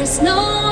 There's no